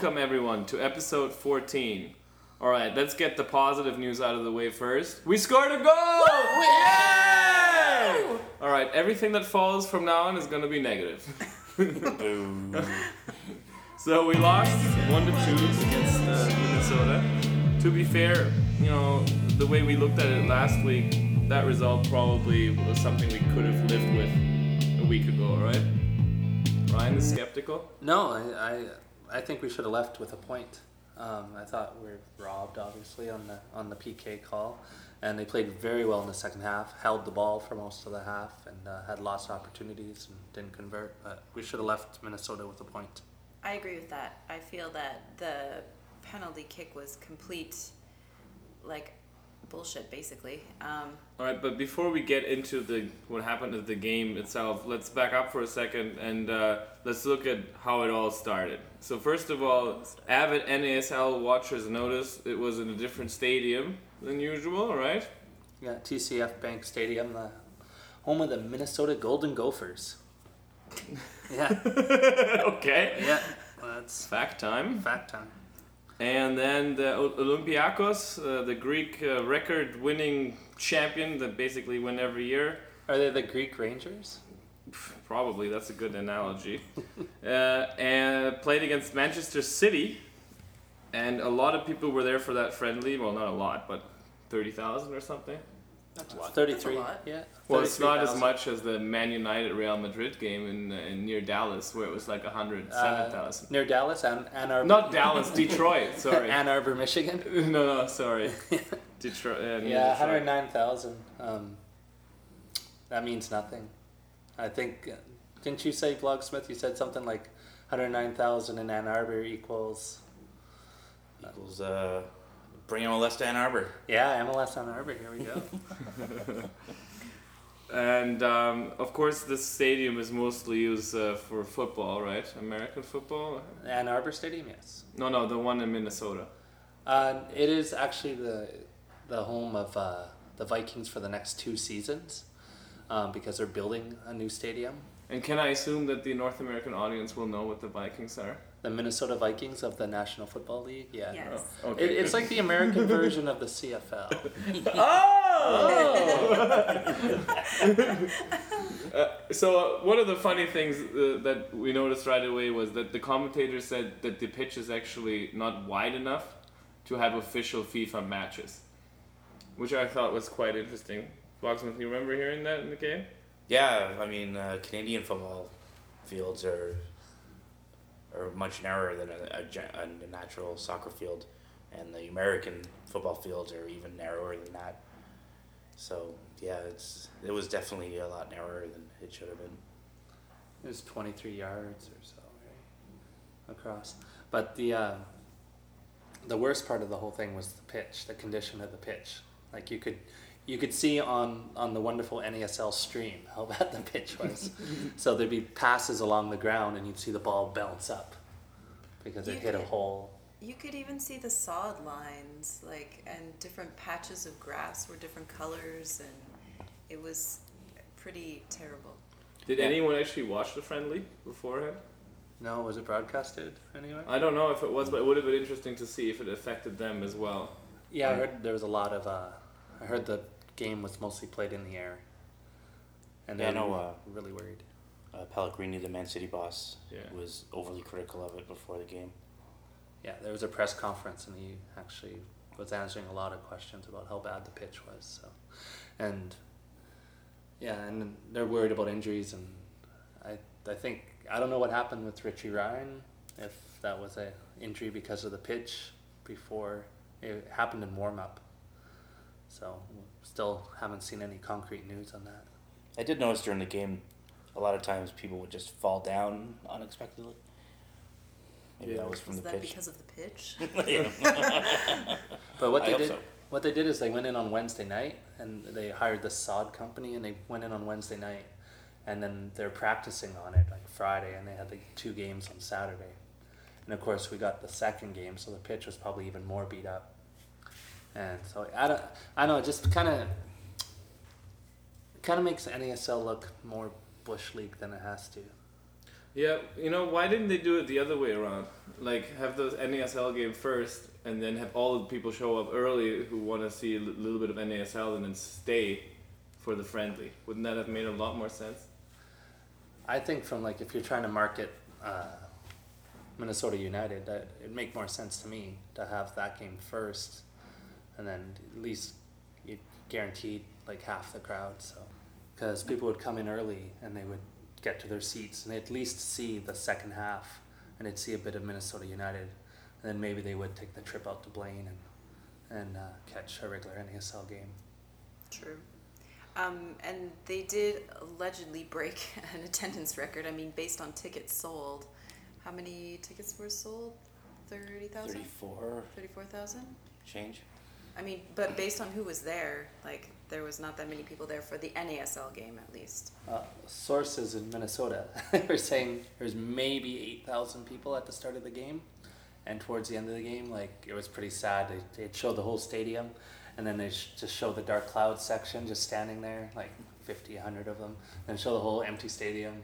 Welcome everyone to episode 14. All right, let's get the positive news out of the way first. We scored a goal! Yay! All right, everything that follows from now on is going to be negative. so we lost one to two against uh, Minnesota. To be fair, you know the way we looked at it last week, that result probably was something we could have lived with a week ago, right? Ryan is skeptical. No, I, I, I think we should have left with a point. Um, I thought we were robbed, obviously, on the on the PK call, and they played very well in the second half. Held the ball for most of the half and uh, had lots of opportunities and didn't convert. But we should have left Minnesota with a point. I agree with that. I feel that the penalty kick was complete, like, bullshit, basically. Um, All right, but before we get into the what happened at the game itself, let's back up for a second and uh, let's look at how it all started. So first of all, avid NASL watchers noticed it was in a different stadium than usual, right? Yeah, TCF Bank Stadium, the home of the Minnesota Golden Gophers. yeah, okay. yeah, that's Fact time. fact time. And then the O- Olympiakos, uh, the Greek uh, record-winning champion that basically win every year. Are they the Greek Rangers? Probably that's a good analogy. uh, and played against Manchester City, and a lot of people were there for that friendly. Well, not a lot, but thirty thousand or something. Thirty-three. lot. Yeah. Well, it's not as much as the Man United Real Madrid game in, uh, in near Dallas, where it was like hundred seven thousand. Uh, near Dallas, Ann, Ann Arbor. not Dallas, Detroit. Sorry. Ann Arbor, Michigan. no, no, sorry. Detroit. Uh, Yeah, 109,000. Um, that means nothing. I think, uh, didn't you say, Vlogsmith? You said something like 109,000 in Ann Arbor equals. equals uh, bring MLS to Ann Arbor. Yeah, MLS to Ann Arbor. Here we go. And um, of course, this stadium is mostly used uh, for football, right? American football. Ann Arbor Stadium, yes. No, no, the one in Minnesota. Uh, it is actually the the home of uh, the Vikings for the next two seasons um, because they're building a new stadium. And can I assume that the North American audience will know what the Vikings are? The Minnesota Vikings of the National Football League. Yeah. yes. Oh, It, it's like the American version of the CFL. Uh, so uh, one of the funny things uh, that we noticed right away was that the commentators said that the pitch is actually not wide enough to have official FIFA matches, which I thought was quite interesting. Boxman, you remember hearing that in the game? Yeah, I mean uh, Canadian football fields are are much narrower than a, a, a natural soccer field, and the American football fields are even narrower than that. So yeah, it's it was definitely a lot narrower than it should have been. It was 23 yards or so, right? Across. But the uh, the worst part of the whole thing was the pitch, the condition of the pitch. Like you could you could see on on the wonderful NASL stream how bad the pitch was. so there'd be passes along the ground and you'd see the ball bounce up because it You hit a hole. You could even see the sod lines, like, and different patches of grass were different colors, and it was pretty terrible. Did Yeah. anyone actually watch the friendly beforehand? No, was it broadcasted anyway? I don't know if it was, but it would have been interesting to see if it affected them as well. Yeah, I heard there was a lot of. Uh, I heard the game was mostly played in the air, and Yeah, they I know, were uh, really worried. Uh, Pellegrini, the Man City boss, Yeah. was overly critical of it before the game. Yeah, there was a press conference, and he actually was answering a lot of questions about how bad the pitch was. So, and yeah, and they're worried about injuries, and I I think I don't know what happened with Richie Ryan, if that was a injury because of the pitch before. It happened in warm up. So still haven't seen any concrete news on that. I did notice during the game, a lot of times people would just fall down unexpectedly. Maybe that was from Was the that pitch. because of the pitch? But what I they hope did, so. what they did is they went in on Wednesday night and they hired the sod company and they went in on Wednesday night, and then they're practicing on it like Friday and they had like two games on Saturday, and of course we got the second game, so the pitch was probably even more beat up, and so I don't, I don't know, it just kind of, kind of makes NASL look more bush league than it has to. Yeah, you know, why didn't they do it the other way around? Like, have the NASL game first, and then have all the people show up early who want to see a little bit of NASL, and then stay for the friendly. Wouldn't that have made a lot more sense? I think from like if you're trying to market uh, Minnesota United, that it'd make more sense to me to have that game first, and then at least you guaranteed like half the crowd. So because people would come in early and they would get to their seats and they'd at least see the second half and they'd see a bit of Minnesota United, and then maybe they would take the trip out to Blaine and and uh, catch a regular NASL game. True. Um, and they did allegedly break an attendance record. I mean, based on tickets sold, how many tickets were sold? 30,000? 34 34,000? change. I mean, but based on who was there, like, there was not that many people there for the NASL game, at least. Uh, sources in Minnesota were saying there's maybe 8,000 people at the start of the game. And towards the end of the game, like, it was pretty sad. They, they showed the whole stadium, and then they sh- just showed the dark clouds section just standing there, like 50, 100 of them. Then show the whole empty stadium.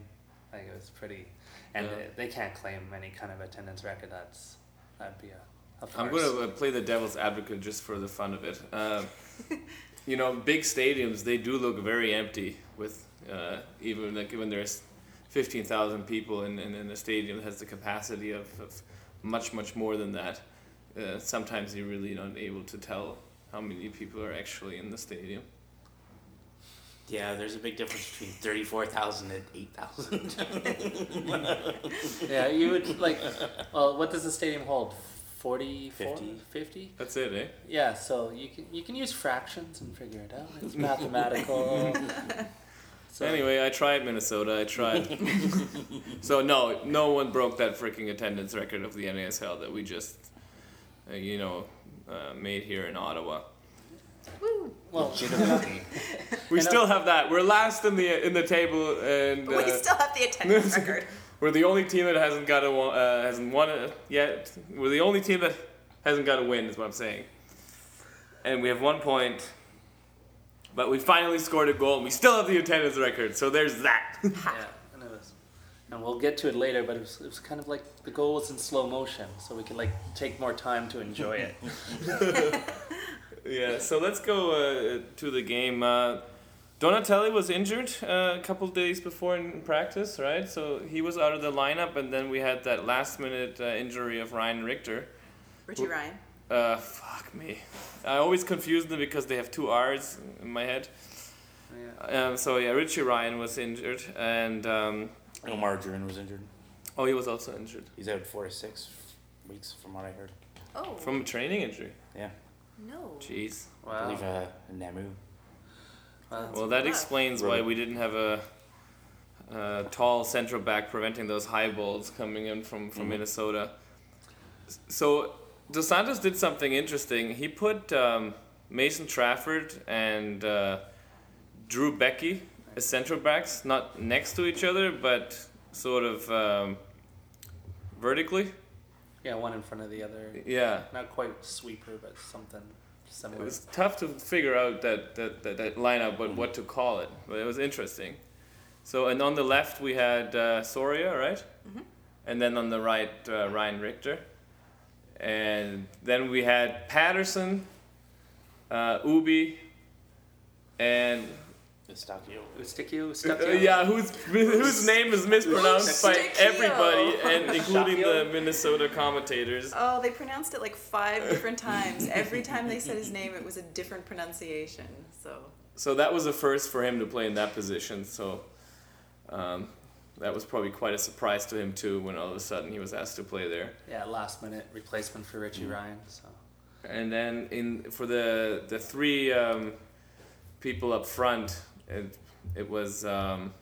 Like, it was pretty. And Yeah. they, they can't claim any kind of attendance record. That's, that'd be a, a farce. I'm gonna uh, play the devil's advocate just for the fun of it. Um, you know, big stadiums they do look very empty with uh, even like when there's fifteen thousand people in, in, in a stadium that has the capacity of, of much much more than that. Uh, sometimes you're really not able to tell how many people are actually in the stadium. Yeah, there's a big difference between 34,000 and 8,000. Yeah, you would, like, well, what does the stadium hold? 44? 50. 50? That's it, eh? Yeah, so you can you can use fractions and figure it out. It's mathematical. so, Anyway, I tried Minnesota. I tried. so no, no one broke that freaking attendance record of the NASL that we just, uh, you know, uh, made here in Ottawa. Woo! well, We I know- still have that. We're last in the in the table, and But we uh, still have the attendance record. We're the only team that hasn't got a uh, hasn't won it yet. We're the only team that hasn't got a win, is what I'm saying. And we have one point, but we finally scored a goal, and we still have the attendance record. So there's that. yeah, and it was, and we'll get to it later. But it was, it was kind of like the goal was in slow motion, so we could like take more time to enjoy it. Yeah, so let's go uh, to the game. Uh, Donatelli was injured uh, a couple days before in practice, right? So he was out of the lineup, and then we had that last minute uh, injury of Ryan Richter. Richie Ryan. Uh, fuck me. I always confuse them because they have two R's in my head. Oh, Yeah. Um, so yeah, Richie Ryan was injured, and um, Omar Jarun was injured. oh, he was also injured He's out four to six weeks, from what I heard. Oh, from a training injury. Yeah, no. Jeez. I Wow. believe uh, Namu. Wow. Well, that rough. explains why we didn't have a, a tall central back preventing those high balls coming in from, from Mhm. Minnesota. So Dos Santos did something interesting. He put um, Mason Trafford and uh, Drew Beckie as central backs, not next to each other, but sort of um, vertically. Yeah, one in front of the other. Yeah. Not quite sweeper, but something It was tough to figure out that, that, that, that lineup, but what to call it. But it was interesting. So, and on the left we had uh, Soria, right? Mhm. And then on the right, uh, Ryan Richter. And then we had Paterson, uh, Ubi, and Eustáquio. Eustáquio, uh, yeah, whose whose name is mispronounced by everybody, and including the Minnesota commentators. Oh, they pronounced it like five different times. Every time they said his name, it was a different pronunciation. So So that was a first for him to play in that position. So, um, that was probably quite a surprise to him too when all of a sudden he was asked to play there. Yeah, last minute replacement for Richie Ryan. So And then in for the the three um, people up front, it it was um,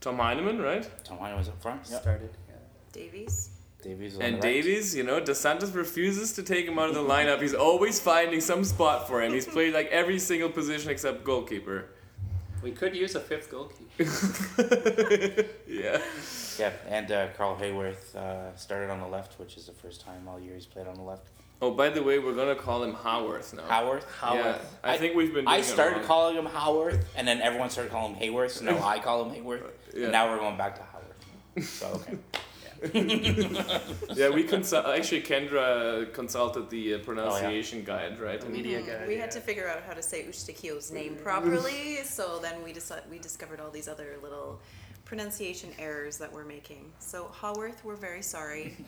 Tom Heinemann, right? Tom Heinemann was up front. Yep. started. Yeah. Davies. Davies And right. Davies, you know, Dos Santos refuses to take him out of the lineup. He's always finding some spot for him. He's played like every single position except goalkeeper. We could use a fifth goalkeeper. Yeah. Yeah, and uh, Carl Hayworth uh, started on the left, which is the first time all year he's played on the left. Oh, by the way, we're gonna call him Howarth now. Howarth. Howarth. Yeah, I, I- think we've been. Doing I it started wrong. calling him Howarth, and then everyone started calling him Hayworth. So now I call him Hayworth. Yeah. And now we're going back to Howarth. So okay. Yeah, we consult. Actually, Kendra consulted the Oh, uh, pronunciation guide, right? The And- media Mhm. guy. We yeah. had to figure out how to say Ushtakio's name properly, so then we decided we discovered all these other little pronunciation errors that we're making. So Haworth, we're very sorry.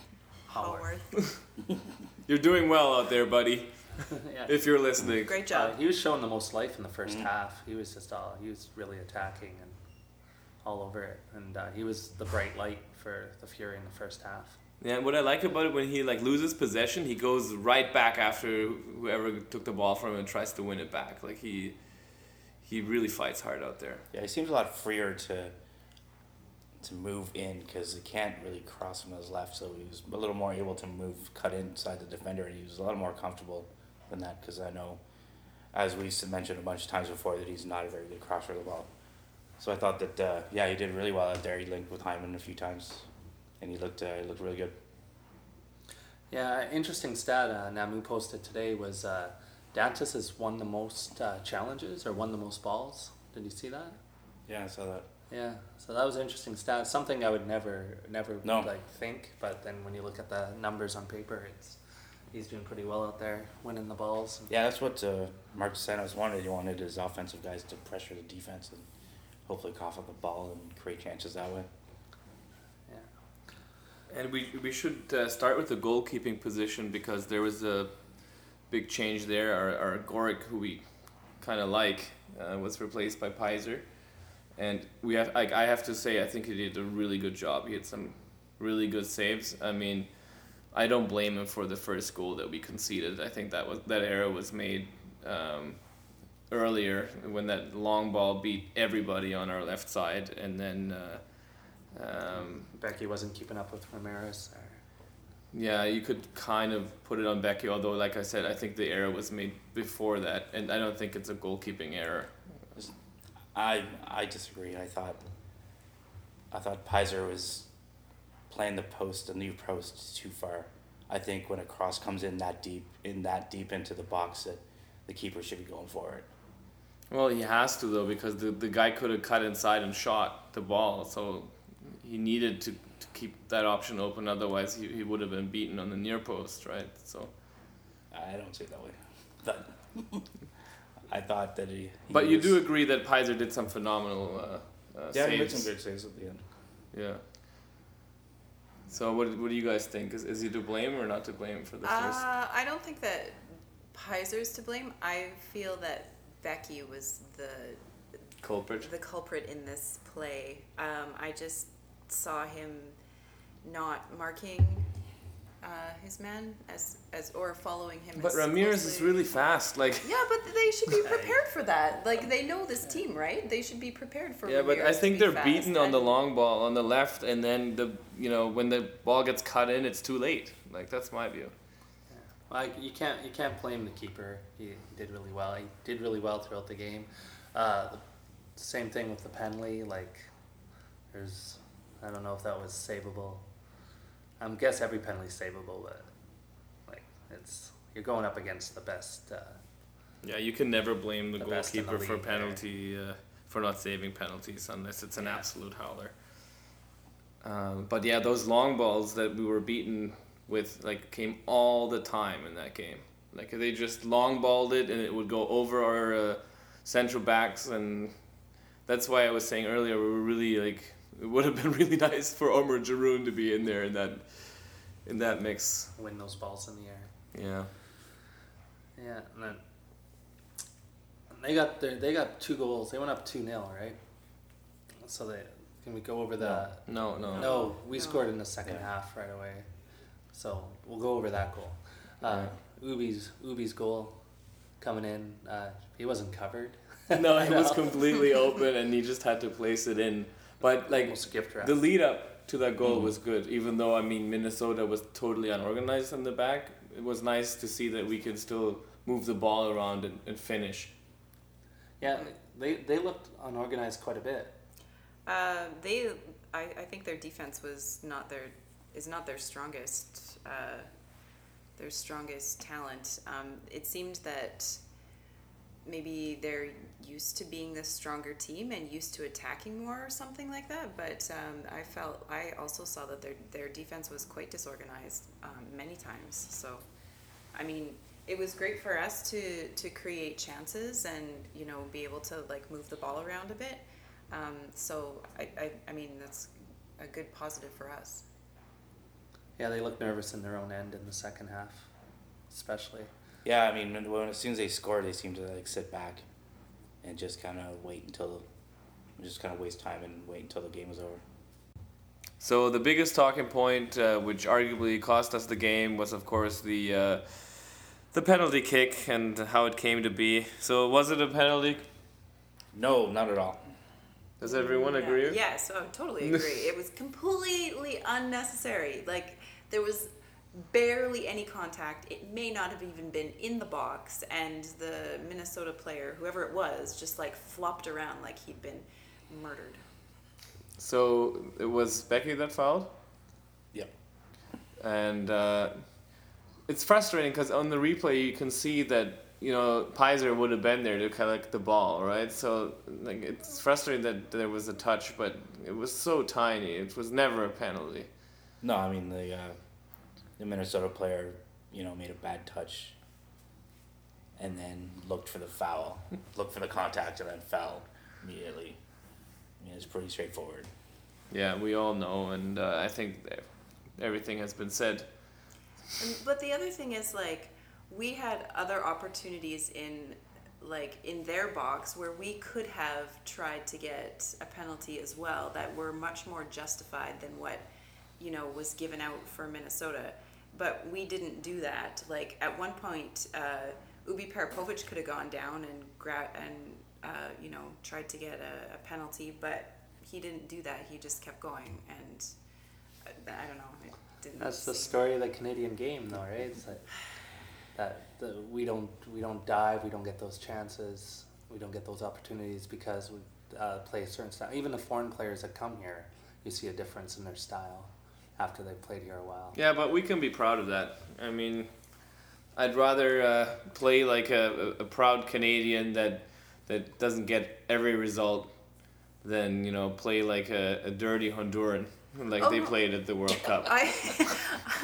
Haworth. Haworth, You're doing well out there, buddy. yeah. If you're listening. great Uh, job. he was showing the most life in the 1st Mhm. half. He was just all he was really attacking and all over it, and uh, he was the bright light for the Fury in the first half. Yeah, what I like about it when he like loses possession, he goes right back after whoever took the ball from him and tries to win it back. Like he, he really fights hard out there. Yeah, he seems a lot freer to to move in because he can't really cross from his left, so he was a little more able to move, cut inside the defender, and he was a lot more comfortable than that. Because I know, as we mentioned a bunch of times before, that he's not a very good crosser of the ball. So I thought that uh, yeah, he did really well out there. He linked with Heinemann a few times, and he looked uh, he looked really good. Yeah, interesting stat uh, Namu posted today was uh, Dantas has won the most uh, challenges or won the most balls. Did you see that? Yeah, I saw that. Yeah, so that was an interesting stat. Something I would never, never No. like think, but then when you look at the numbers on paper, it's he's doing pretty well out there, winning the balls. Yeah, that's what uh, Mark Santos wanted. He wanted his offensive guys to pressure the defense and hopefully cough up the ball and create chances that way. Yeah, And we we should uh, start with the goalkeeping position because there was a big change there. Our our Gorick, who we kind of like, uh, was replaced by Peiser, and we have like I have to say I think he did a really good job. He had some really good saves. I mean, I don't blame him for the first goal that we conceded. I think that was that error was made. Um, earlier when that long ball beat everybody on our left side and then uh, um, Beckie wasn't keeping up with Ramirez. Or, yeah, you could kind of put it on Beckie, although, like I said, I think the error was made before that, and I don't think it's a goalkeeping error. I I disagree. I thought I thought Peiser was playing the post, the new post, too far. I think when a cross comes in that deep, in that deep into the box, that the keeper should be going for it. Well, he has to though because the the guy could have cut inside and shot the ball, so he needed to, to keep that option open. Otherwise, he, he would have been beaten on the near post, right? So, I don't see it that way. But I thought that he. he but you do agree that Peiser did some phenomenal uh, uh, Yeah, he made saves. some good saves at the end. Yeah. So what what do you guys think? Is is he to blame or not to blame for the first? Uh, I don't think that Peiser's to blame. I feel that Beckie was the culprit? the culprit in this play. Um, I just saw him not marking uh, his man as as or following him. But as Ramirez is really fast. Like Yeah, but they should be prepared for that. Like they know this team, right? They should be prepared for. yeah, but I think be they're beaten on the long ball on the left, and then the you know when the ball gets cut in, it's too late. Like that's my view. well, I, you can't you can't blame the keeper. He did really well. He did really well throughout the game. Uh, same thing with the penalty. Like, there's I don't know if that was savable. I guess every penalty's savable, but like it's you're going up against the best. Uh, Yeah, you can never blame the, The in the goalkeeper for penalty uh, for not saving penalties unless it's an Yeah. absolute howler. Um, but yeah, those long balls that we were beaten with like came all the time in that game. Like they just long balled it and it would go over our uh, central backs, and that's why I was saying earlier we were really like it would have been really nice for Omar Jarun to be in there in that in that mix. win those balls in the air. Yeah. Yeah, and then they got their, they got two goals. They went up two 0 right? So they Can we go over the? No, no. No, we No. scored in the second Yeah. half right away, so we'll go over that goal. Uh, Ubi's Ubi's goal coming in. Uh, he wasn't covered. No, it was completely open, and he just had to place it in. But like Almost gift wrap. the lead up to that goal Mhm. was good, even though I mean Minnesota was totally unorganized in the back. It was nice to see that we can still move the ball around and, and finish. yeah, they they looked unorganized quite a bit. Uh, they, I, I think their defense was not their is not their strongest uh, their strongest talent. Um, it seemed that maybe they're used to being the stronger team and used to attacking more or something like that. But um, I felt I also saw that their their defense was quite disorganized um, many times. So, I mean. It was great for us to, to create chances and you know be able to like move the ball around a bit. Um, so I, I, I mean that's a good positive for us. Yeah, they looked nervous in their own end in the second half, especially. Yeah, I mean, when, when as soon as they score, they seem to like sit back and just kind of wait until, just kind of waste time and wait until the game is over. So the biggest talking point, uh, which arguably cost us the game, was of course the uh, the penalty kick and how it came to be. So was it a penalty? No, not at all. Does everyone Yeah. agree? Yes, oh, totally agree. it was completely unnecessary. Like there was barely any contact. It may not have even been in the box, and the Minnesota player, whoever it was, just like flopped around like he'd been murdered. So it was Beckie that fouled. Yep. and uh, it's frustrating because on the replay you can see that you know Peiser would have been there to collect the ball, right? So like it's frustrating that there was a touch, but it was so tiny. It was never a penalty. No, I mean the uh, the Minnesota player, you know, made a bad touch, and then looked for the foul, looked for the contact, and then fell immediately. I mean, it's pretty straightforward. Yeah, we all know, and uh, I think everything has been said. And, but the other thing is like we had other opportunities in like in their box where we could have tried to get a penalty as well that were much more justified than what you know was given out for Minnesota. But we didn't do that. Like at one point, uh, Ubiparipovic could have gone down and gra- and uh, you know tried to get a, a penalty, but he didn't do that. He just kept going, and uh, I don't know. It didn't. That's the story of the Canadian game, though, right? It's like that the, we don't we don't dive, we don't get those chances, we don't get those opportunities because we uh, play a certain style. Even the foreign players that come here, you see a difference in their style after they've played here a while. Yeah, but we can be proud of that. I mean, I'd rather uh, play like a, a, a proud Canadian that that doesn't get every result than you know play like a, a dirty Honduran like Oh, they played at the World Cup. I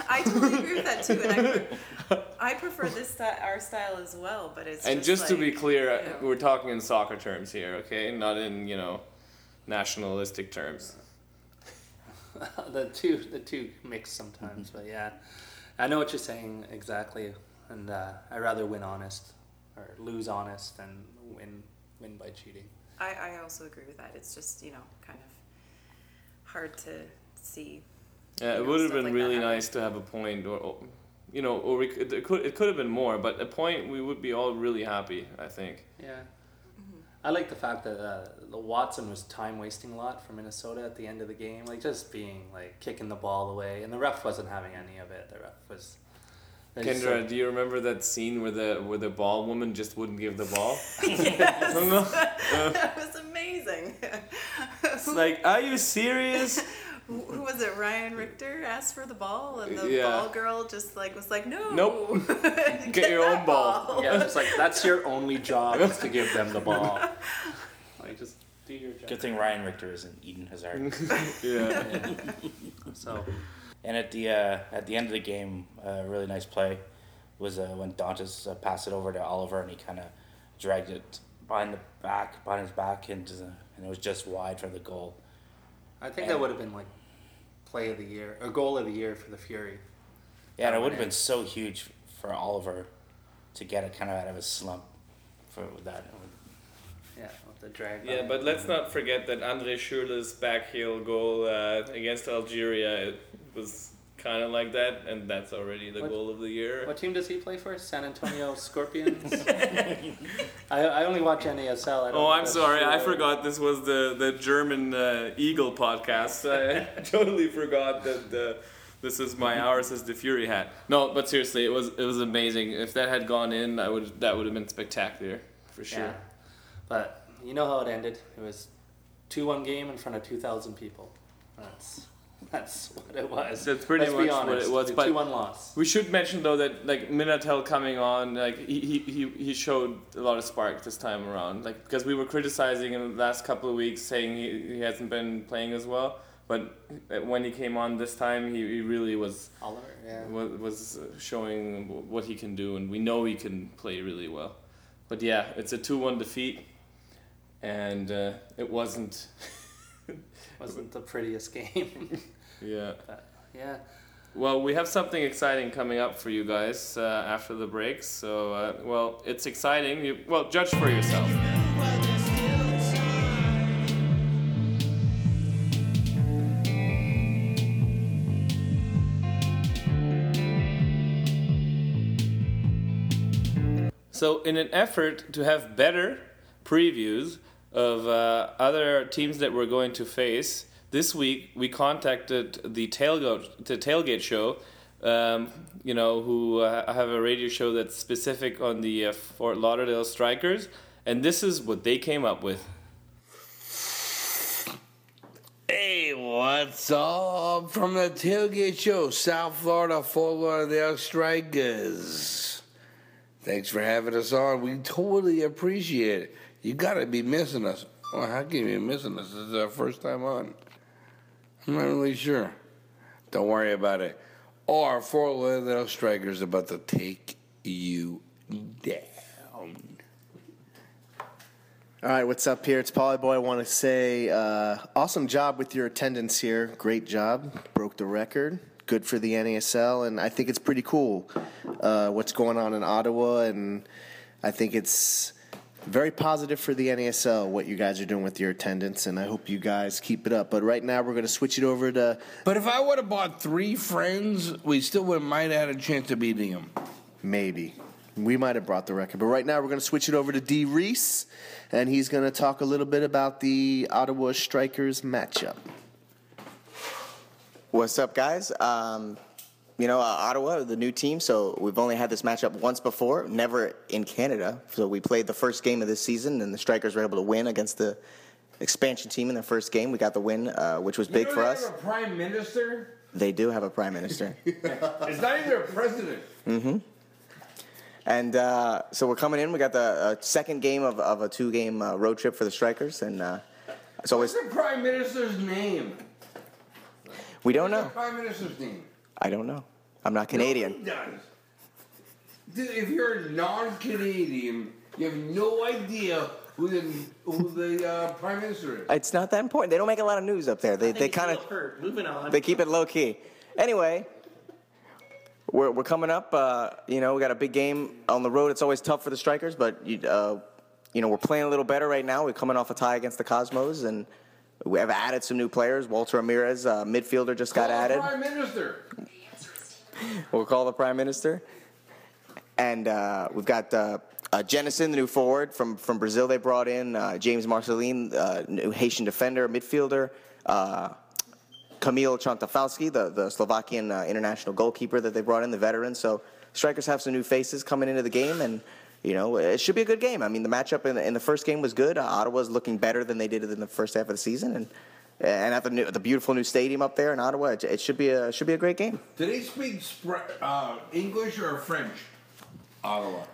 I totally agree with that too, and I, I prefer this style, our style as well. But it's and just to be clear, uh, you know. we're talking in soccer terms here, okay? Not in you know nationalistic terms. the two the two mix sometimes, but yeah, I know what you're saying exactly, and uh, I rather win honest or lose honest than win win by cheating. I, I also agree with that. It's just you know kind of hard to see. Yeah, it know, would have been like really nice to have a point, or, or you know, or we could, it could it could have been more, but a point we would be all really happy. I think. Yeah. I like the fact that uh, the Watson was time wasting a lot for Minnesota at the end of the game, like just being like kicking the ball away, and the ref wasn't having any of it. The ref was. Kendra, said- do you remember that scene where the where the ball woman just wouldn't give the ball? yes, that was amazing. It's like, are you serious? who, who was it? Ryan Richter asked for the ball, and the Yeah. ball girl just like was like, "No, Nope. get, your own that ball." yeah, it's like that's your only job is to give them the ball. Like just do your job. Good thing Ryan Richter isn't Eden Hazard. yeah. Yeah. So and at the uh, at the end of the game, a really nice play was uh, when Dantas uh, passed it over to Oliver, and he kind of dragged it behind the back, behind his back, into the, and it was just wide for the goal. I think that would have been like play of the year or goal of the year for the Fury. Yeah, and it would have been so huge for Oliver to get it kind of out of his slump for with that. Yeah, with the drag. Yeah, but let's not forget that Andre Schürrle's back heel goal uh, against Algeria it was kind of like that, and that's already the What- goal of the year. What team does he play for? San Antonio Scorpions. I, I only watch NASL. I don't Oh, I'm if that's sorry. I forgot this was the the German uh, Eagle podcast. I totally forgot that the, this is my ours is the Fury hat. No, but seriously, it was it was amazing. If that had gone in, I would that would have been spectacular for sure. Yeah. But you know how it ended. It was two-one game in front of two thousand people. That's that's what it was. That's pretty Let's much be what it was, but- two-one loss. We should mention though that like Minatel coming on, like he, he, he, he showed a lot of spark this time around. Like because we were criticizing him the last couple of weeks, saying he, he hasn't been playing as well. But when he came on this time, he, he really was Oliver. Yeah. was, was showing what he can do, and we know he can play really well. But yeah, it's a two-one defeat, and uh, it wasn't. Wasn't the prettiest game. yeah. but yeah. Well, we have something exciting coming up for you guys uh, after the break. So, uh, well, it's exciting. You, well, judge for yourself. While there's still time. So, in an effort to have better previews of uh, other teams that we're going to face, this week we contacted the tailgate the tailgate show. Um, you know, who uh, have a radio show that's specific on the uh, Fort Lauderdale Strikers, and this is what they came up with. Hey, what's up from the Tailgate Show, South Florida, Fort Lauderdale Strikers? Thanks for having us on. We totally appreciate it. You gotta be missing us. Well, how can you be missing us? This is our first time on. I'm not really sure. Don't worry about it. Our Fort Lauderdale Strikers about to take you down. All right, what's up here? It's Polyboy. I want to say uh, awesome job with your attendance here. Great job. Broke the record. Good for the NASL. And I think it's pretty cool uh, what's going on in Ottawa. And I think it's very positive for the NASL what you guys are doing with your attendance. And I hope you guys keep it up. But right now, we're going to switch it over to But if I would have bought three friends, we still would might have had a chance of beating them. maybe. We might have brought the record. But right now, we're going to switch it over to D. Reese. And he's going to talk a little bit about the Ottawa Strikers matchup. What's up, guys? Um, you know, uh, Ottawa, the new team, so we've only had this matchup once before, never in Canada. So we played the first game of this season, and the Strikers were able to win against the expansion team in their first game. We got the win, uh, which was big you know for they us. Have a prime minister. They do have a prime minister. It's not even a president. Mm-hmm. And uh, so we're coming in. We got the uh, second game of, of a two game uh, road trip for the Strikers, and uh, it's always, What's the prime minister's name? we don't What's know. the prime minister's name? I don't know. I'm not Canadian. Nobody does. Dude, if you're non-Canadian, you have no idea who the who the uh, prime minister is. It's not that important. They don't make a lot of news up there. They, they kind of. moving on. they keep it low key. Anyway, we're, we're coming up. Uh, you know, we got a big game on the road. It's always tough for the strikers, but you, uh, you know, we're playing a little better right now. We're coming off a tie against the Cosmos, and we have added some new players. Walter Ramirez, uh, midfielder, just got Call the added. Prime minister. We'll call the prime minister. And uh, we've got uh, uh, Jennison, the new forward from, from Brazil. They brought in uh, James Marcelin, uh, new Haitian defender, midfielder. Uh, Kamil Contofalsky, the, the Slovakian uh, international goalkeeper that they brought in, the veteran. So strikers have some new faces coming into the game, and you know it should be a good game. I mean, the matchup in the, in the first game was good. Uh, Ottawa's looking better than they did in the first half of the season, and and at the new, the beautiful new stadium up there in Ottawa, it, it should be a should be a great game. Do they speak uh, English or French? Ottawa.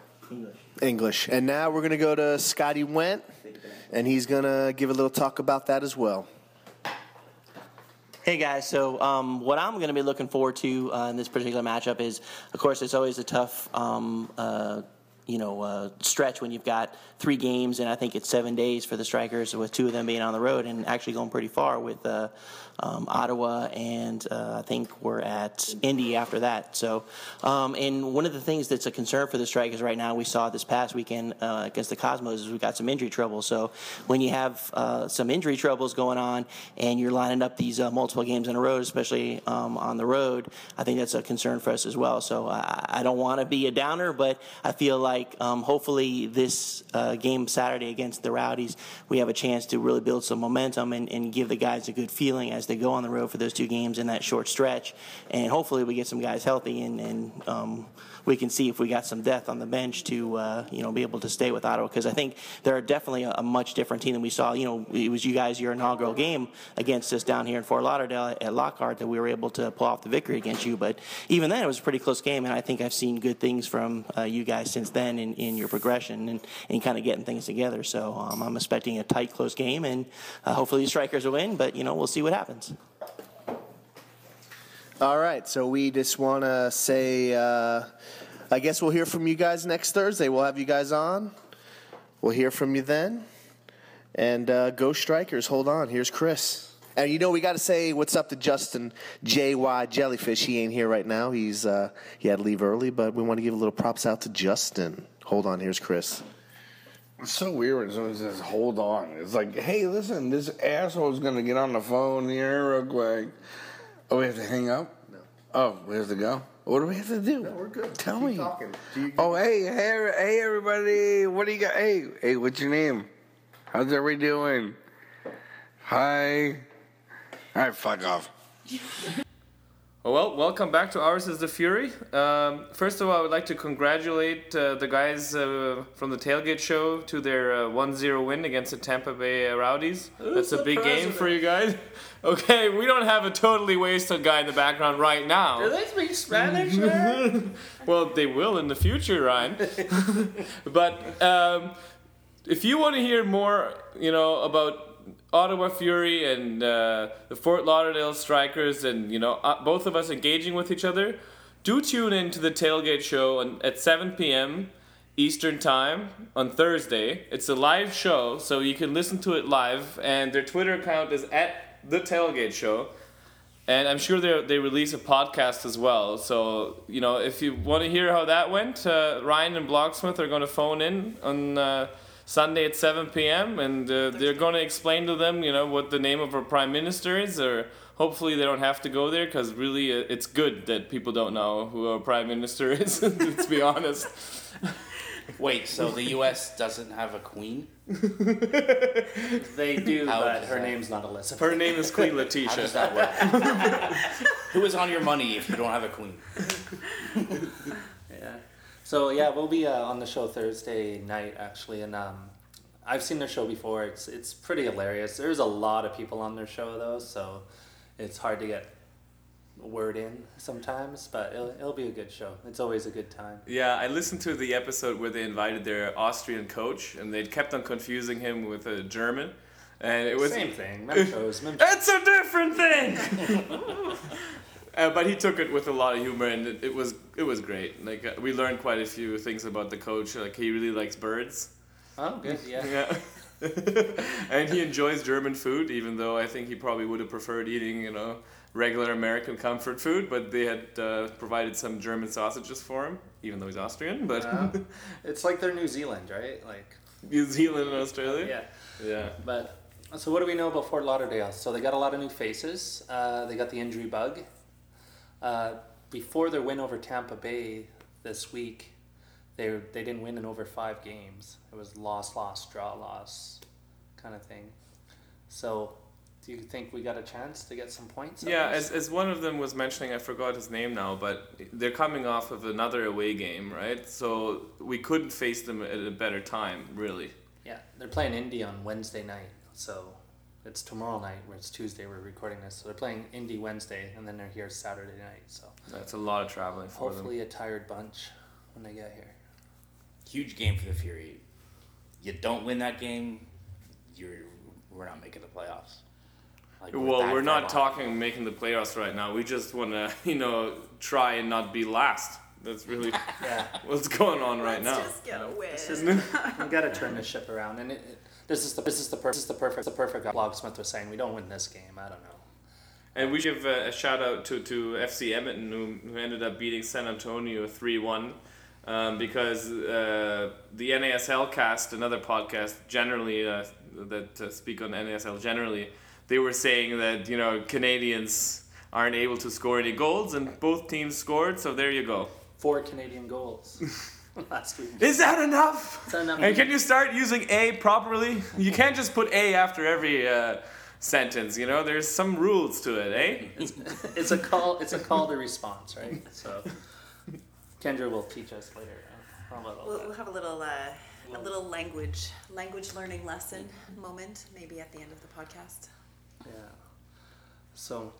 English. And now we're going to go to Scotty Went, and he's going to give a little talk about that as well. Hey guys, so um, what I'm going to be looking forward to uh, in this particular matchup is, of course, it's always a tough, um, uh, you know uh, stretch when you've got three games and I think it's seven days for the strikers with two of them being on the road and actually going pretty far with uh, um, Ottawa and uh, I think we're at Indy after that. So um, and one of the things that's a concern for the strikers right now we saw this past weekend uh, against the Cosmos is we got some injury trouble. So when you have uh, some injury troubles going on and you're lining up these uh, multiple games in a row, especially um, on the road, I think that's a concern for us as well. So I, I don't want to be a downer, but I feel like um, hopefully this uh, game Saturday against the Rowdies, we have a chance to really build some momentum and, and give the guys a good feeling as they go on the road for those two games in that short stretch. And hopefully we get some guys healthy and, and um, we can see if we got some depth on the bench to uh, you know be able to stay with Ottawa because I think they're definitely a, a much different team than we saw. You know, it was you guys your inaugural game against us down here in Fort Lauderdale at Lockhart that we were able to pull off the victory against you. But even then, it was a pretty close game, and I think I've seen good things from uh, you guys since then in, in your progression and, and kind of getting things together. So um, I'm expecting a tight, close game, and uh, hopefully the Strikers will win. But you know, we'll see what happens. All right, so we just want to say, uh, I guess we'll hear from you guys next Thursday. We'll have you guys on. We'll hear from you then. And uh, go Strikers. Hold on. Here's Chris. And you know we got to say what's up to Justin J.Y. Jellyfish. He ain't here right now. He's uh, he had to leave early, but we want to give a little props out to Justin. Hold on. Here's Chris. It's so weird when someone says, hold on. It's like, hey, listen, this asshole's going to get on the phone here real quick. Oh, we have to hang up? No. Oh, we have to go? What do we have to do? No, we're good. Tell Keep me. talking. You- Oh, hey, hey, hey, everybody. What do you got? Hey, hey, what's your name? How's everybody doing? Hi. All right, fuck off. Oh, Well, welcome back to Ours is the Fury. Um, first of all, I would like to congratulate uh, the guys uh, from the Tailgate Show to their uh, 1-0 win against the Tampa Bay Rowdies. That's a big game for you guys. Okay, we don't have a totally wasted guy in the background right now. they speak Spanish Well, they will in the future, Ryan. but um, if you want to hear more, you know, about Ottawa Fury and uh, the Fort Lauderdale Strikers, and you know, uh, both of us engaging with each other, do tune in to the Tailgate Show on, at 7 p.m. Eastern Time on Thursday. It's a live show, so you can listen to it live, and their Twitter account is at the Tailgate Show. And I'm sure they they release a podcast as well. So you know, if you want to hear how that went, uh, Ryan and Blocksmith are going to phone in on uh, Sunday at 7 p.m. and uh, they're going to explain to them, you know, what the name of our prime minister is, or hopefully they don't have to go there because really uh, it's good that people don't know who our prime minister is. to be honest. Wait, so the U.S. doesn't have a queen? They do, How but does her that- name's not Elizabeth. Her name is Queen How does Letitia. that work? Who is on your money if you don't have a queen? So yeah, we'll be uh, on the show Thursday night actually, and um, I've seen their show before. It's it's pretty hilarious. There's a lot of people on their show though, so it's hard to get word in sometimes, but it'll, it'll be a good show. It's always a good time. Yeah, I listened to the episode where they invited their Austrian coach, and they kept on confusing him with a German, and it was Same thing. Mentos. Mentos. It's a different thing. uh, but he took it with a lot of humor, and it, it was it was great. Like uh, we learned quite a few things about the coach. Like he really likes birds. Oh, good. Yeah. Yeah. and he enjoys German food, even though I think he probably would have preferred eating, you know, regular American comfort food. But they had uh, provided some German sausages for him, even though he's Austrian. But Uh, it's like they're New Zealand, right? Like New Zealand and Australia. yeah. Yeah. But so what do we know about Fort Lauderdale? So they got a lot of new faces. Uh, they got the injury bug. Uh, before their win over Tampa Bay this week, they they didn't win in over five games. It was loss, loss, draw, loss, kind of thing. So, do you think we got a chance to get some points? Yeah, as, as one of them was mentioning, I forgot his name now, but they're coming off of another away game, right? So we couldn't face them at a better time, really. yeah, they're playing Indy on Wednesday night. So. It's tomorrow night, where it's Tuesday. We're recording this, so they're playing Indy Wednesday, and then they're here Saturday night. So That's a lot of traveling for them. hopefully a tired bunch when they get here. Huge game for the Fury. You don't win that game, you're we're not making the playoffs. Like, Well, we're not off. talking making the playoffs right now. We just want to, you know, try and not be last. that's really Yeah. what's going on right Let's now. just get a win. Just we got to turn this ship around, and it, it, this is the this is the per- this is the perfect the perfect. Logsmith was saying we don't win this game. I don't know. And we give a, a shout out to, to FC Edmonton who, who ended up beating San Antonio 3 1 um, because uh, the NASL cast, another podcast generally uh, that uh, speak on NASL generally, they were saying that, you know, Canadians aren't able to score any goals and both teams scored, so there you go. Four Canadian goals last week. Is that enough? Is that enough? And can you start using A properly? You can't just put A after every uh, sentence, you know? There's some rules to it, eh? It's a call. It's a call to response, right? So Kendra will teach us later. how about all We'll, we'll have a little uh, a little language language learning lesson moment maybe at the end of the podcast. Yeah. So,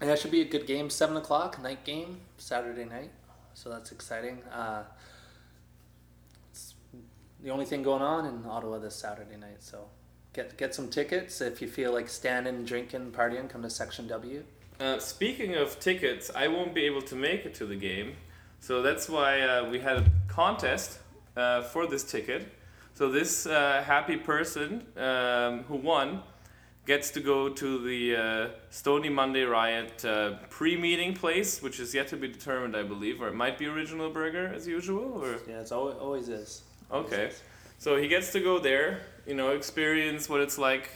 that should be a good game. Seven o'clock night game Saturday night. So that's exciting. Uh, it's the only thing going on in Ottawa this Saturday night. So get get some tickets if you feel like standing, drinking, partying. Come to Section W. Uh, speaking of tickets, I won't be able to make it to the game, so that's why uh, we had a contest uh, for this ticket. So this uh, happy person um, who won gets to go to the uh, Stony Monday Riot uh, pre-meeting place, which is yet to be determined, I believe, or it might be Original Burger as usual, or Yeah, it's always, always is. Okay. So he gets to go there, you know, experience what it's like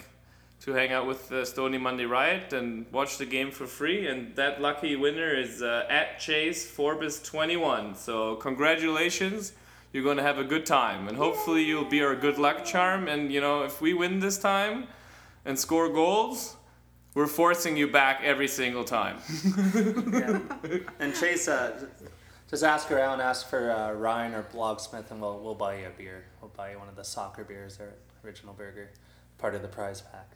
to hang out with the Stony Monday Riot and watch the game for free. And that lucky winner is uh, at Chase Forbes 21. So congratulations. You're going to have a good time. And hopefully you'll be our good luck charm. And, you know, if we win this time and score goals, we're forcing you back every single time. Yeah. And Chase, uh, just ask around, ask for uh, Ryan or Blogsmith, and we'll we'll buy you a beer. We'll buy you one of the soccer beers or Original Burger, part of the prize pack.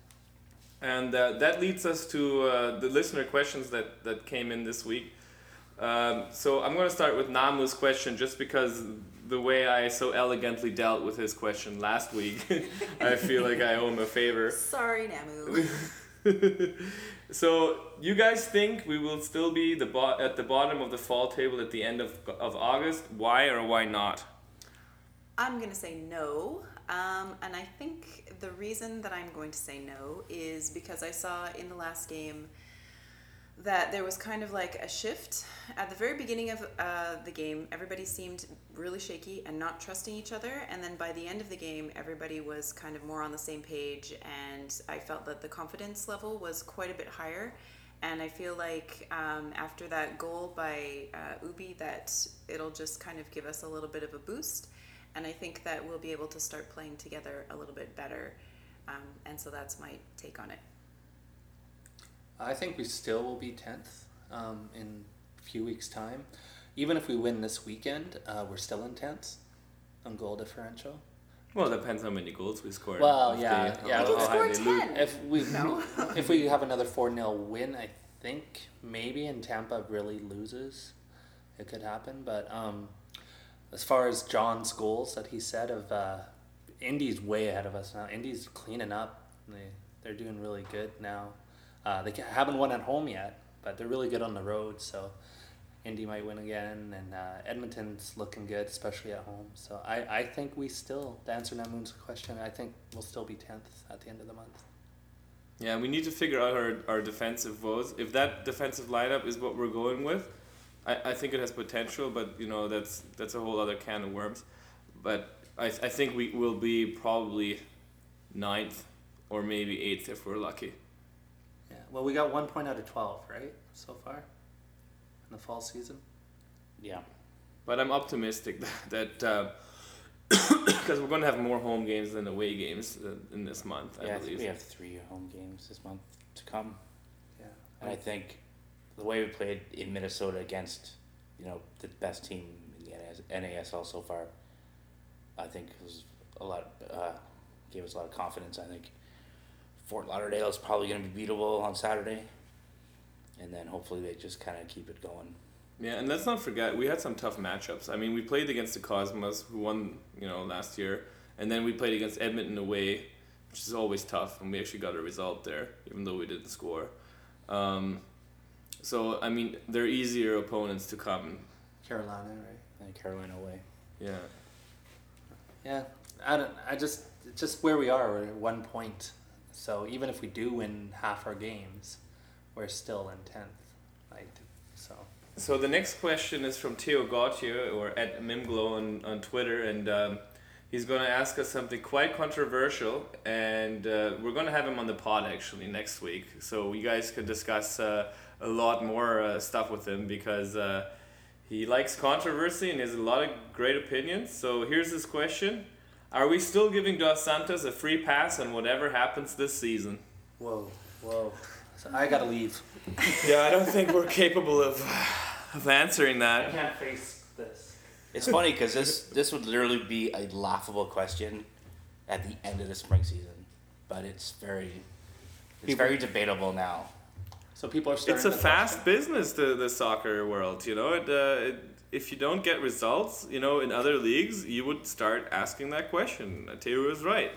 And uh, that leads us to uh, the listener questions that, that came in this week. Um, so I'm going to start with Namu's question just because the way I so elegantly dealt with his question last week, I feel like I owe him a favor. Sorry, Namu. so you guys think we will still be the bo- at the bottom of the fall table at the end of, of August? Why or why not? I'm going to say no. Um, and I think the reason that I'm going to say no is because I saw in the last game that there was kind of like a shift. At the very beginning of uh, the game, everybody seemed really shaky and not trusting each other. And then by the end of the game, everybody was kind of more on the same page. And I felt that the confidence level was quite a bit higher. And I feel like um, after that goal by uh, Ubi, that it'll just kind of give us a little bit of a boost. And I think that we'll be able to start playing together a little bit better. Um, and so that's my take on it. I think we still will be tenth um, in a few weeks' time. Even if we win this weekend, uh, we're still in tenth on goal differential. Well, it depends how many goals we score. Well, If yeah, they- yeah. We can score high they lose. 10. If we No. if we have another four 0 win, I think maybe and Tampa really loses, it could happen. But um, as far as John's goals that he said of uh, Indy's way ahead of us now. Indy's cleaning up. They they're doing really good now. Uh, they haven't won at home yet, but they're really good on the road. So Indy might win again, and uh, Edmonton's looking good, especially at home. So I, I think we still to answer Namoon's question. I think we'll still be tenth at the end of the month. Yeah, we need to figure out our, our defensive woes. If that defensive lineup is what we're going with, I, I think it has potential, but you know that's that's a whole other can of worms. But I, I think we will be probably ninth or maybe eighth if we're lucky. Yeah. Well, we got one point out of twelve, right, so far, in the fall season. Yeah. But I'm optimistic that that because we're going to have more home games than away games uh, in this month. I yeah, I think we have three home games this month to come. Yeah. And I think the way we played in Minnesota against, you know, the best team in the NAS, NASL so far, I think was a lot, uh, gave us a lot of confidence. I think Fort Lauderdale is probably going to be beatable on Saturday. And then hopefully they just kind of keep it going. Yeah, and let's not forget we had some tough matchups. I mean, we played against the Cosmos, who won, you know, last year, and then we played against Edmonton away, which is always tough, and we actually got a result there, even though we didn't score. Um, so I mean, they're easier opponents to come Carolina, right? And Carolina away. Yeah. Yeah, I don't. I just just where we are. We're at one point. So even if we do win half our games, we're still in tenth. Like so. So the next question is from Theo Gautier or at Mimglow on, on Twitter, and um, he's going to ask us something quite controversial, and uh, we're going to have him on the pod actually next week, so you guys can discuss uh, a lot more uh, stuff with him because uh, he likes controversy and has a lot of great opinions. So here's his question: Are we still giving Dos Santos a free pass on whatever happens this season? Whoa, whoa. So I gotta leave. Yeah, I don't think we're capable of of answering that. I can't face this. It's funny because this this would literally be a laughable question at the end of the spring season, but it's very it's People- very debatable now. So people are starting. it's a to fast business the the soccer world you know it, uh, it, if you don't get results you know in other leagues you would start asking that question Teo is right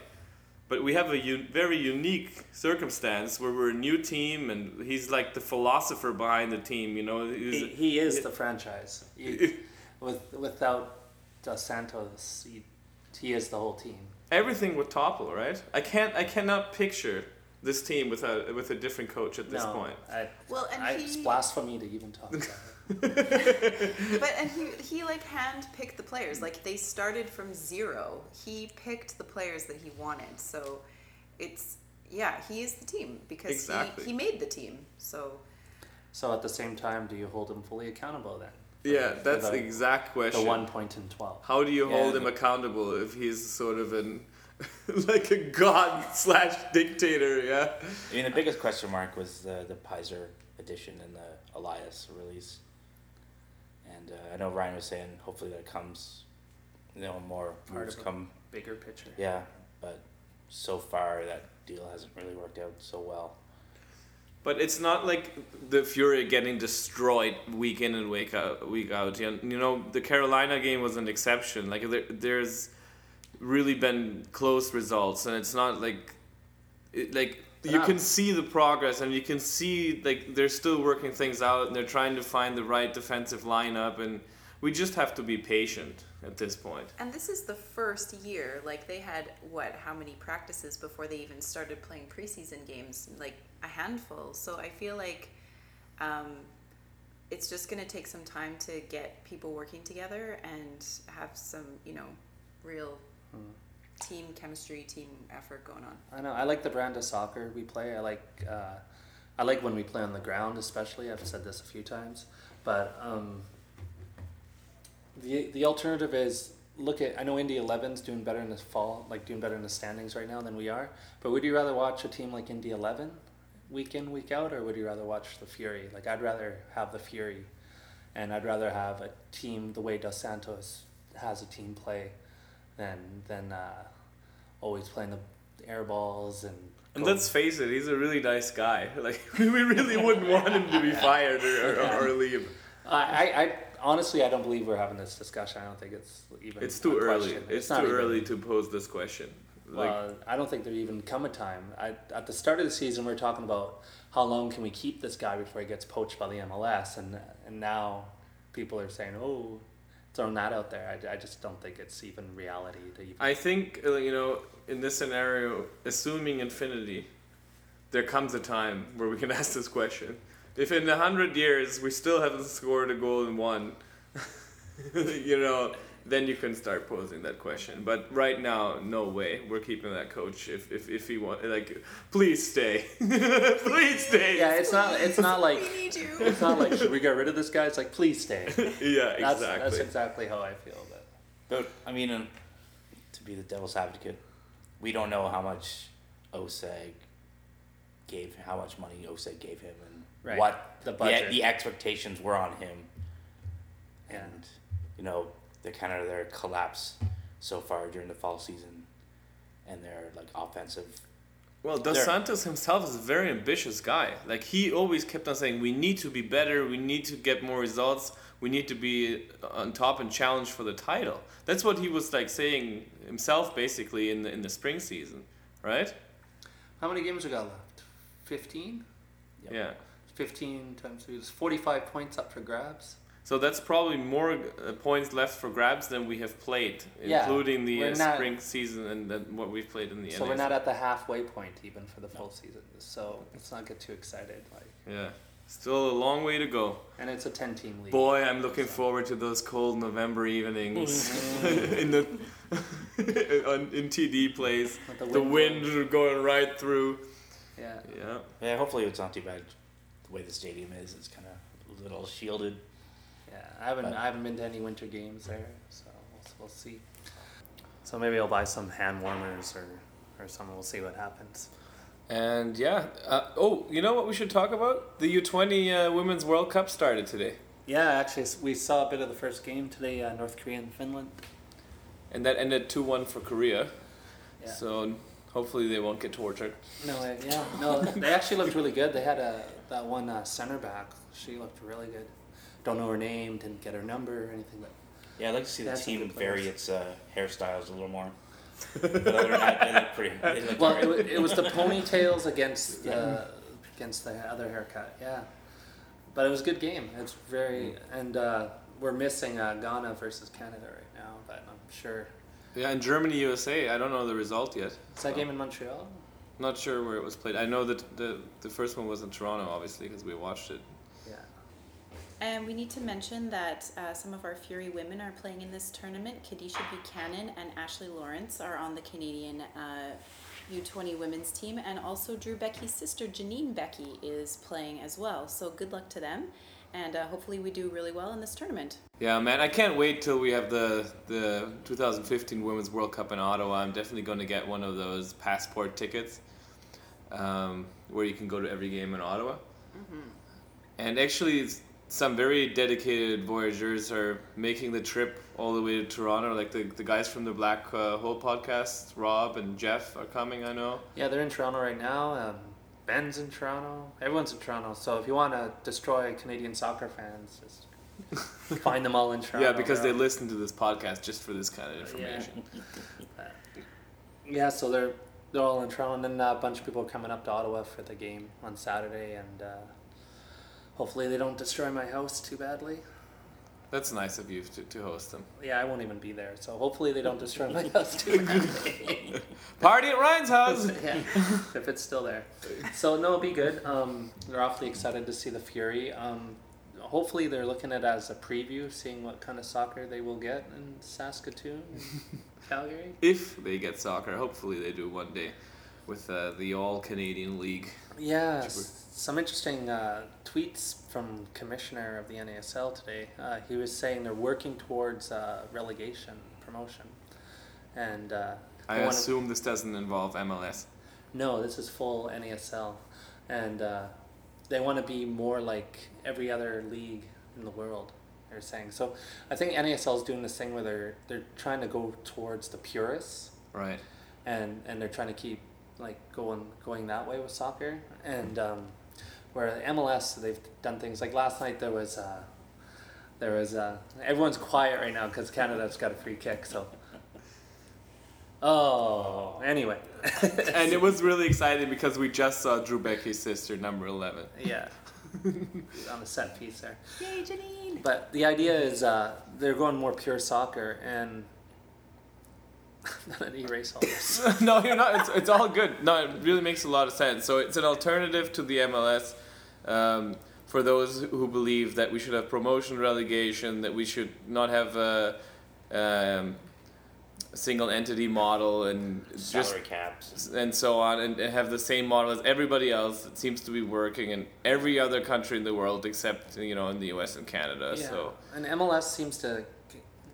but we have a un- very unique circumstance where we're a new team and he's like the philosopher behind the team you know He, He's- he is the franchise. He- with without Dos Santos, he, he is the whole team. everything would topple right i can't i cannot picture this team with a with a different coach at this no, point I, Well, and I, he- it's blasphemy to even talk about it. But and he he like hand picked the players. Like they started from zero. He picked the players that he wanted. So it's yeah, he is the team because Exactly. he, he made the team. So So at the same time, do you hold him fully accountable then? yeah that's the, the exact question the one point in twelve. How do you Yeah, hold him but- accountable if he's sort of an like a god slash dictator? Yeah. I mean, the biggest question mark was the the Peiser edition and the Elias release, and uh, I know Ryan was saying hopefully that comes, you know, more Part moves of it. come. Bigger picture. Yeah, but so far that deal hasn't really worked out so well. But it's not like the Fury getting destroyed week in and week out. Week out. You you know, the Carolina game was an exception. Like there, there's really been close results, and it's not like, it, like you can see the progress, and you can see like they're still working things out, and they're trying to find the right defensive lineup, and we just have to be patient at this point. and this is the first year. Like they had what? How many practices before they even started playing preseason games? Like a handful. So I feel like. Um, it's just going to take some time to get people working together and have some, you know, real team chemistry, team effort going on. I know. I like the brand of soccer we play. I like. Uh, I like when we play on the ground, especially. I've said this a few times, but um, the the alternative is look at. I know Indy 11's doing better in the fall, like doing better in the standings right now than we are. But would you rather watch a team like Indy 11, week in week out, or would you rather watch the Fury? Like I'd rather have the Fury, and I'd rather have a team the way Dos Santos has a team play, than than uh, always playing the air balls and. And going- let's face it, he's a really nice guy. Like we really wouldn't want him to be fired or, or, or leave. I, I, I honestly I don't believe we're having this discussion. I don't think it's even. It's too early. It's, not too even- early to pose this question. Like Well, I don't think there even come a time. I, at the start of the season, we are talking about how long can we keep this guy before he gets poached by the MLS, and and now people are saying, oh, throwing that out there. I, I just don't think it's even reality to even. I think uh, you know, in this scenario, assuming infinity, there comes a time where we can ask this question. If in a hundred years we still haven't scored a goal in one, you know, then you can start posing that question. But right now, no way. We're keeping that coach. If if, if he want, like, please stay, please stay. yeah, it's not. It's not like. we need you. It's not like should we get rid of this guy? It's like please stay. yeah, That's exactly. that's exactly how I feel. But But I mean, um, to be the devil's advocate, we don't know how much OSEG gave, how much money OSEG gave him, and Right. what The the, budget. the expectations were on him. Yeah. And you know, the kind of their collapse so far during the fall season, and their like offensive. Well, Dos There- Santos himself is a very ambitious guy. Like he always kept on saying, "We need to be better. We need to get more results. We need to be uh, on top and challenge for the title." That's what he was like saying himself, basically in the in the spring season, right? how many games we got left? Fifteen. Yep. Yeah. 15 times two is 45 points up for grabs. So that's probably more uh, points left for grabs than we have played, Yeah, including the we're uh, not- spring season and then what we've played in the end. So NASL. we're not at the halfway point even for the full season. So let's not get too excited. Like, Yeah, still a long way to go. and it's a ten-team league. Boy, I'm looking forward to those cold November evenings in the on, in TD Place. With the The wind wind going right through. Yeah. Yeah. Yeah, hopefully it's not too bad. The way the stadium is, it's kind of a little shielded. Yeah, I haven't But- I haven't been to any winter games there, so we'll, we'll see. So maybe I'll buy some hand warmers or or something. We'll see what happens. And yeah. Uh, oh, you know what we should talk about? The U20 uh, Women's World Cup started today, Yeah, actually, we saw a bit of the first game today. Uh, North Korea and Finland. and that ended two one for Korea. Yeah. So hopefully they won't get tortured. No, uh, yeah, no, they actually looked really good. They had a that one uh, center back. She looked really good. Don't know her name, didn't get her number or anything, but Yeah, I'd like to see the team vary its uh, hairstyles a little more. but other than that, they look pretty. They look well, alright. it, it was the ponytails against the against the other haircut. Yeah, but it was a good game. It's very and uh, we're missing uh, Ghana versus Canada right now, but I'm sure Yeah, and Germany USA. I don't know the result yet. is that game in Montreal. Not sure where it was played. I know that the the first one was in Toronto, obviously, because we watched it. And we need to mention that uh, some of our Fury women are playing in this tournament. Kadeisha Buchanan and Ashley Lawrence are on the Canadian uh, U20 women's team, and also Drew Beckie's sister Janine Beckie is playing as well. So good luck to them, and uh, hopefully we do really well in this tournament. Yeah, man, I can't wait till we have the the 2015 Women's World Cup in Ottawa. I'm definitely going to get one of those passport tickets, um, where you can go to every game in Ottawa. And actually, some very dedicated voyagers are making the trip all the way to Toronto. Like the, the guys from the Black uh, Hole podcast, Rob and Jeff are coming. I know. Yeah, they're in Toronto right now. Um, Ben's in Toronto. Everyone's in Toronto. So if you want to destroy Canadian soccer fans, just find them all in Toronto. yeah, because they listen to this podcast just for this kind of information. Yeah, so they're they're all in Toronto, and then uh, a bunch of people are coming up to Ottawa for the game on Saturday, and uh, hopefully they don't destroy my house too badly. That's nice of you to, to host them. Yeah, I won't even be there, so hopefully they don't destroy my house too badly. Party at Ryan's house. yeah, if it's still there. So no, it'll be good. Um, they're awfully excited to see the Fury. Um, hopefully they're looking at it as a preview, seeing what kind of soccer they will get in Saskatoon, Calgary. if they get soccer. Hopefully they do one day with uh, the All Canadian League. Yeah, Which s- some interesting uh, tweets from commissioner of the NASL today. Uh, he was saying they're working towards uh, relegation promotion, and uh, I assume this doesn't involve MLS. no, this is full NASL, and uh, they want to be more like every other league in the world. They're saying so. I think NASL is doing this thing where they're they're trying to go towards the purists, Right. and and they're trying to keep like going going that way with soccer and um, where MLS they've done things like last night there was uh, there was uh, everyone's quiet right now because Canada's got a free kick so oh anyway and it was really exciting because we just saw Drew Beckie's sister, number 11. yeah on the set piece there Yay, Janine! but the idea is uh, they're going more pure soccer and let me erase all this no, you're not. It's, it's all good. No, it really makes a lot of sense. So it's an alternative to the MLS um, for those who believe that we should have promotion relegation, that we should not have a, um, single entity model and just caps. and so on, and have the same model as everybody else that seems to be working in every other country in the world except you know in the U.S. and Canada. Yeah, So and MLS seems to,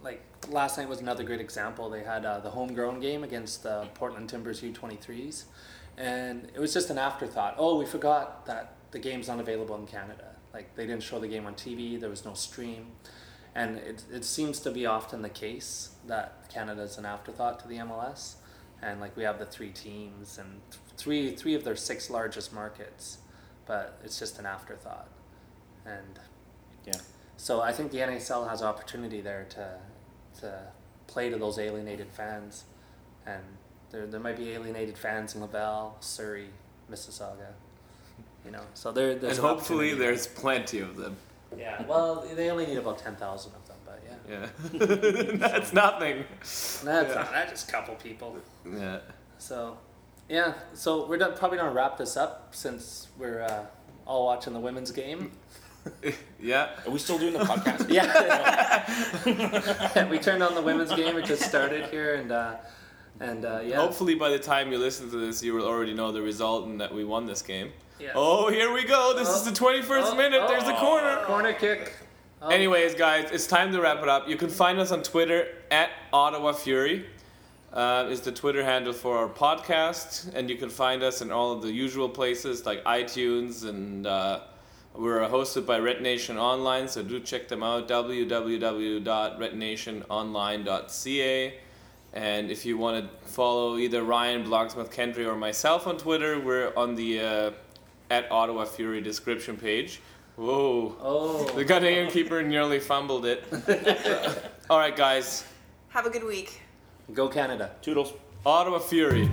like last night was another great example. They had uh, the homegrown game against the Portland Timbers U23s, and it was just an afterthought. Oh, we forgot that the game's not available in Canada. Like they didn't show the game on TV. There was no stream, and it it seems to be often the case that Canada's an afterthought to the MLS, and like we have the three teams and th- three three of their six largest markets, but it's just an afterthought, and. Yeah. So I think the NASL has opportunity there to to play to those alienated fans, and there there might be alienated fans in Laval, Surrey, Mississauga, you know. So there there's and hopefully there's plenty of them. Yeah. Well, they only need about ten thousand of them, but yeah. Yeah, that's nothing. That's Yeah. not, that's just a couple people. Yeah. So, yeah. So we're done, probably gonna wrap this up since we're uh, all watching the women's game. Yeah. Are we still doing the podcast? Yeah. we turned on the women's game. It just started here, and uh, and uh, yeah. Hopefully, by the time you listen to this, you will already know the result and that we won this game. Yeah. Oh, here we go. This is the 21st Oh, minute. oh, There's a corner. Corner kick. Oh. Anyways, guys, it's time to wrap it up. You can find us on Twitter at Ottawa Fury. Uh, is the Twitter handle for our podcast, and you can find us in all of the usual places like iTunes, and uh, we're hosted by Red Nation Online, so do check them out www.rednationonline.ca. And if you want to follow either Ryan, Blogsmith, Kendry, or myself on Twitter, we're on the uh, at Ottawa Fury description page. Whoa. Oh. The Ghanaian keeper nearly fumbled it. All right, guys. Have a good week. Go Canada. Toodles. Ottawa Fury.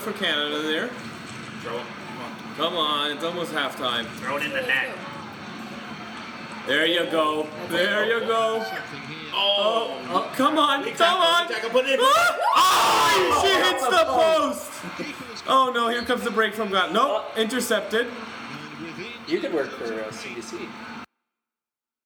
Oh, throwing for Canada there. Throw it. Come on, it's almost halftime. Throw it in the net. There you go. There you go. Oh, oh, come on, come on. Put it in. Oh, she hits the post. Oh no, here comes the break from God. Nope, intercepted. You could work for uh, CDC.